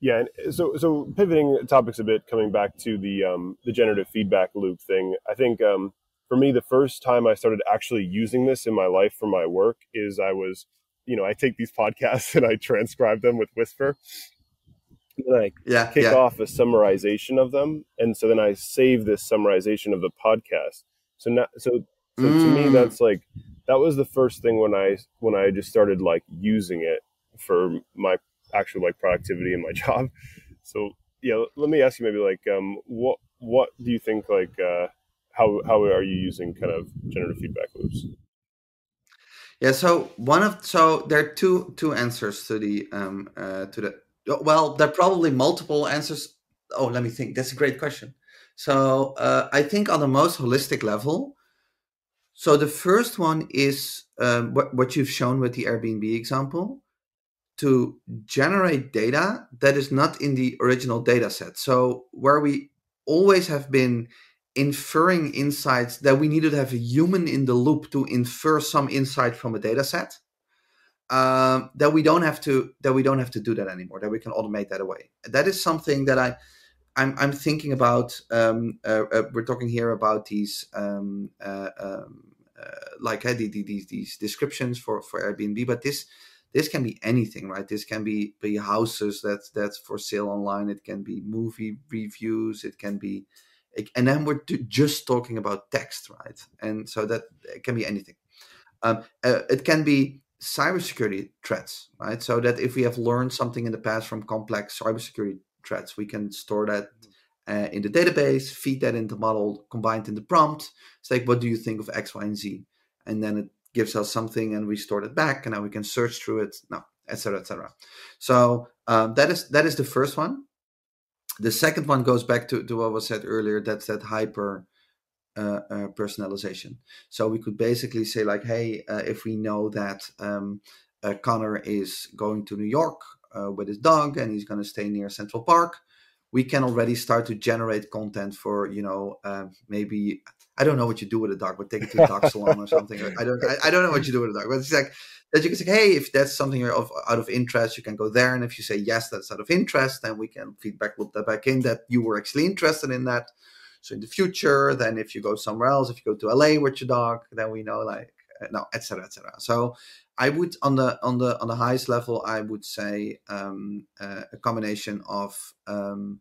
yeah, and so so pivoting topics a bit, coming back to the um, the generative feedback loop thing. I think um, for me, the first time I started actually using this in my life for my work is I was, you know, I take these podcasts and I transcribe them with Whisper. I yeah, kick yeah. off a summarization of them, and so then I save this summarization of the podcast. So now, so so to me, Mm. that's like that was the first thing when I when I just started like using it for my actual like productivity in my job. So yeah, let me ask you maybe like um, what what do you think like uh, how how are you using kind of generative feedback loops? Yeah, so one of so there are two two answers to the um uh to the well, there are probably multiple answers. Oh, let me think. That's a great question. So uh, I think on the most holistic level, so the first one is um, what what you've shown with the Airbnb example to generate data that is not in the original data set. So where we always have been inferring insights that we needed to have a human in the loop to infer some insight from a data set um, that we don't have to that we don't have to do that anymore that we can automate that away. That is something that i i'm, I'm thinking about um, uh, uh, we're talking here about these um, uh, um, uh, like uh, the, the, these these descriptions for for airbnb but this this can be anything right? This can be be houses that's that's for sale online. It can be movie reviews. It can be and then we're just talking about text right? And so that can be anything. Um, uh, it can be cybersecurity threats right? So that if we have learned something in the past from complex cybersecurity threats we can store that uh, in the database feed that into model combined in the prompt it's like what do you think of x y and z? And then it gives us something and we store it back and now we can search through it no etc etc so um, that is that is the first one. The second one goes back to, to what was said earlier that's that hyper uh, uh, personalization so we could basically say like hey uh, if we know that um, uh, connor is going to new york uh, with his dog and he's going to stay near central park we can already start to generate content for you know uh, maybe I don't know what you do with a dog, but take it to a dog salon or something. I don't I, I, don't know what you do with a dog, but it's like that you can say, hey, if that's something you're of, out of interest, you can go there, and if you say yes, that's out of interest, then we can feedback loop that back in that you were actually interested in that. So in the future, then if you go somewhere else, if you go to LA with your dog, then we know like no, etc. etc. So I would on the on the on the highest level, I would say um, uh, a combination of um,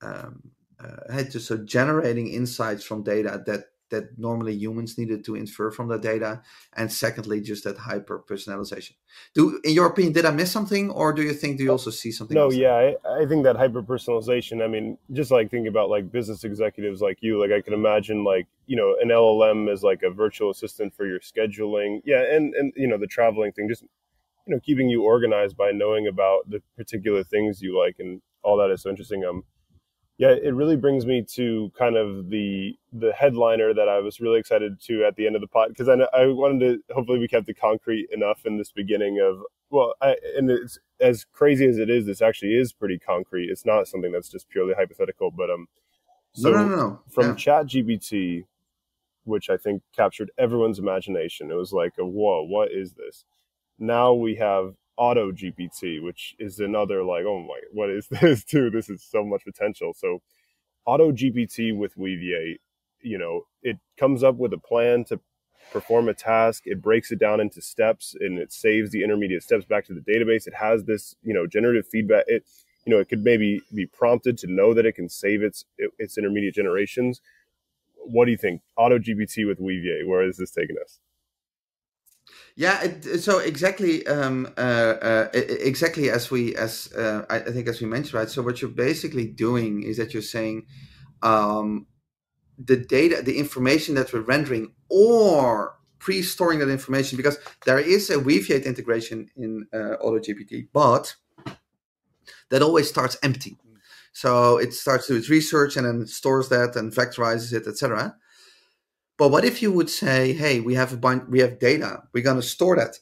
um, uh, so generating insights from data that that normally humans needed to infer from the data and secondly just that hyper personalization do in your opinion did i miss something or do you think do you also see something no yeah I, I think that hyper personalization i mean just like thinking about like business executives like you like i can imagine like you know an llm is like a virtual assistant for your scheduling. Yeah and and you know the traveling thing just you know keeping you organized by knowing about the particular things you like and all that is so interesting. Um yeah, it really brings me to kind of the the headliner that I was really excited to at the end of the pod because I I wanted to hopefully we kept it concrete enough in this beginning of well, I, and it's as crazy as it is. This actually is pretty concrete. It's not something that's just purely hypothetical. But um, so no, no, no. from yeah. Chat GPT, which I think captured everyone's imagination, it was like a whoa, what is this? Now we have Auto GPT, which is another like, oh my, what is this too? This is so much potential. So Auto GPT with Weaviate, you know, it comes up with a plan to perform a task. It breaks it down into steps and it saves the intermediate steps back to the database. It has this, you know, generative feedback. It, you know, it could maybe be prompted to know that it can save its its intermediate generations. What do you think? Auto GPT with Weaviate, where is this taking us? Yeah, it, so exactly, um, uh, uh, exactly as we as uh, I think as we mentioned, right. So what you're basically doing is that you're saying um, the data, the information that we're rendering, or pre-storing that information, because there is a Weaviate integration in uh, AutoGPT, but that always starts empty. So it starts to its research and then stores that and vectorizes it, etc. But what if you would say, "Hey, we have a bunch, we have data. We're going to store that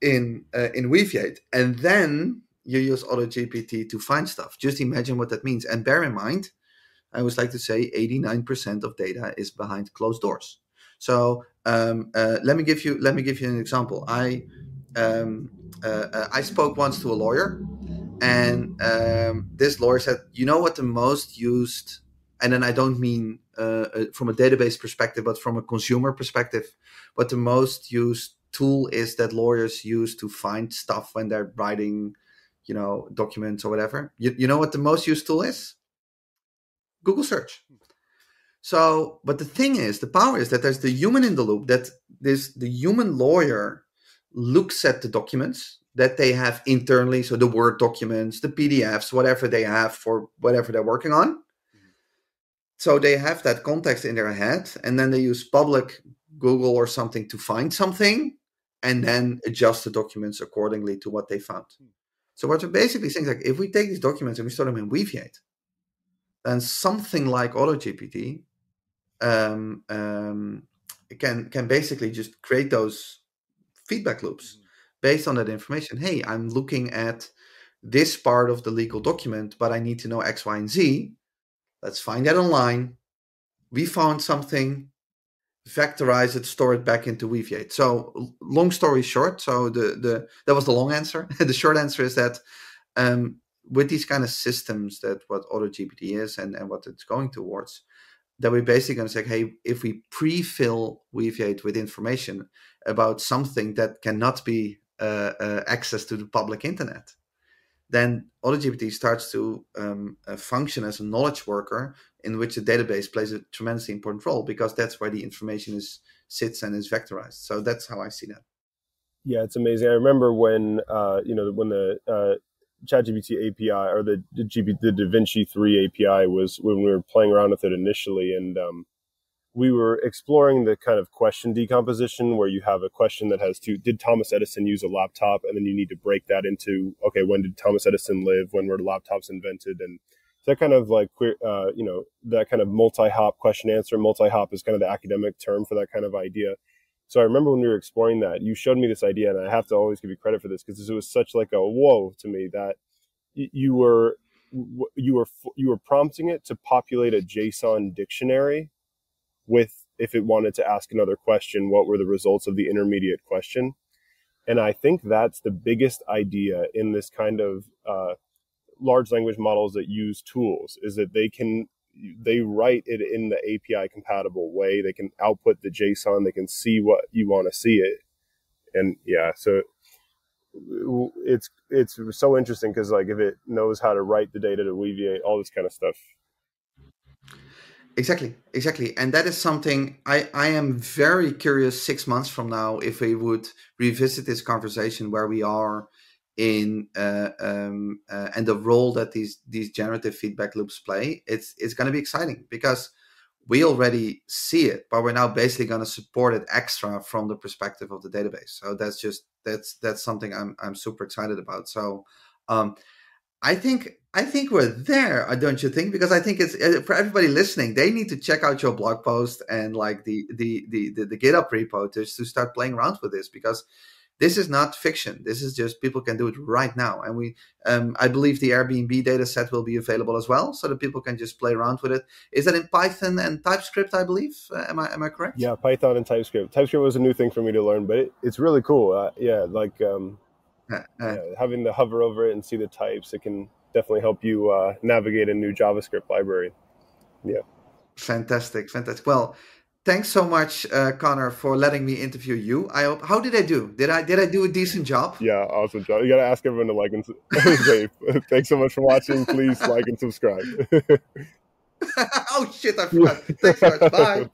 in uh, in Weaviate, and then you use AutoGPT to find stuff." Just imagine what that means, and bear in mind, I always like to say, eighty-nine percent of data is behind closed doors. So um, uh, let me give you let me give you an example. I um, uh, uh I spoke once to a lawyer, and um, this lawyer said, "You know what the most used and then I don't mean uh, uh, from a database perspective, but from a consumer perspective, what the most used tool is that lawyers use to find stuff when they're writing, you know, documents or whatever. You, you know what the most used tool is? Google search. So, but the thing is, the power is that there's the human in the loop. That this the human lawyer looks at the documents that they have internally, so the Word documents, the PDFs, whatever they have for whatever they're working on so they have that context in their head and then they use public google or something to find something and then adjust the documents accordingly to what they found hmm. so what we're basically saying is like if we take these documents and we store them in weaviate then something like AutoGPT um, um, can can basically just create those feedback loops mm-hmm. based on that information. Hey, I'm looking at this part of the legal document, but I need to know X, Y, and Z. Let's find that online. We found something, vectorize it, store it back into Weaviate. So long story short, so the the that was the long answer. the short answer is that um, with these kind of systems that what AutoGPT is and, and what it's going towards, that we're basically going to say, hey, if we pre-fill Weaviate with information about something that cannot be uh, uh, accessed to the public internet, then AutoGPT starts to um, uh, function as a knowledge worker in which the database plays a tremendously important role because that's where the information is sits and is vectorized. So that's how I see that. Yeah, it's amazing. I remember when uh, you know when the uh, ChatGPT API or the the, GB, the DaVinci three API was when we were playing around with it initially, and um, we were exploring the kind of question decomposition where you have a question that has two did thomas edison use a laptop? And then you need to break that into okay when did thomas edison live? When were laptops invented? And that kind of like uh, you know that kind of multi-hop question answer multi-hop is kind of the academic term for that kind of idea. So i remember when we were exploring that you showed me this idea and i have to always give you credit for this because it was such like a whoa to me that you were you were you were prompting it to populate a json dictionary with if it wanted to ask another question, what were the results of the intermediate question? And I think that's the biggest idea in this kind of uh, large language models that use tools is that they can they write it in the API compatible way. They can output the JSON. They can see what you want to see it. And yeah, so it's it's so interesting because like if it knows how to write the data to Weaviate, all this kind of stuff Exactly, exactly, and that is something I I am very curious. Six months from now, if we would revisit this conversation, where we are in uh, um, uh, and the role that these these generative feedback loops play, it's it's going to be exciting because we already see it, but we're now basically going to support it extra from the perspective of the database. So that's just that's that's something I'm I'm super excited about. So um, I think I think we're there, uh, don't you think? Because I think it's uh, for everybody listening. They need to check out your blog post and like the the the the, the GitHub repo to to start playing around with this because this is not fiction. This is just people can do it right now. And we, um, I believe the Airbnb data set will be available as well, so that people can just play around with it. Is that in Python and TypeScript? I believe. Uh, am I am I correct? Yeah, Python and TypeScript. TypeScript was a new thing for me to learn, but it, it's really cool. Uh, yeah, like um, uh, yeah, having to hover over it and see the types, it can definitely help you uh, navigate a new JavaScript library. Yeah. Fantastic, fantastic. Well, thanks so much, uh, Connor, for letting me interview you. I hope. How did I do? Did I did I do a decent job? Yeah, awesome job. You got to ask everyone to like and. Save. thanks so much for watching. Please like and subscribe. oh shit! I forgot. Thanks so much. Bye.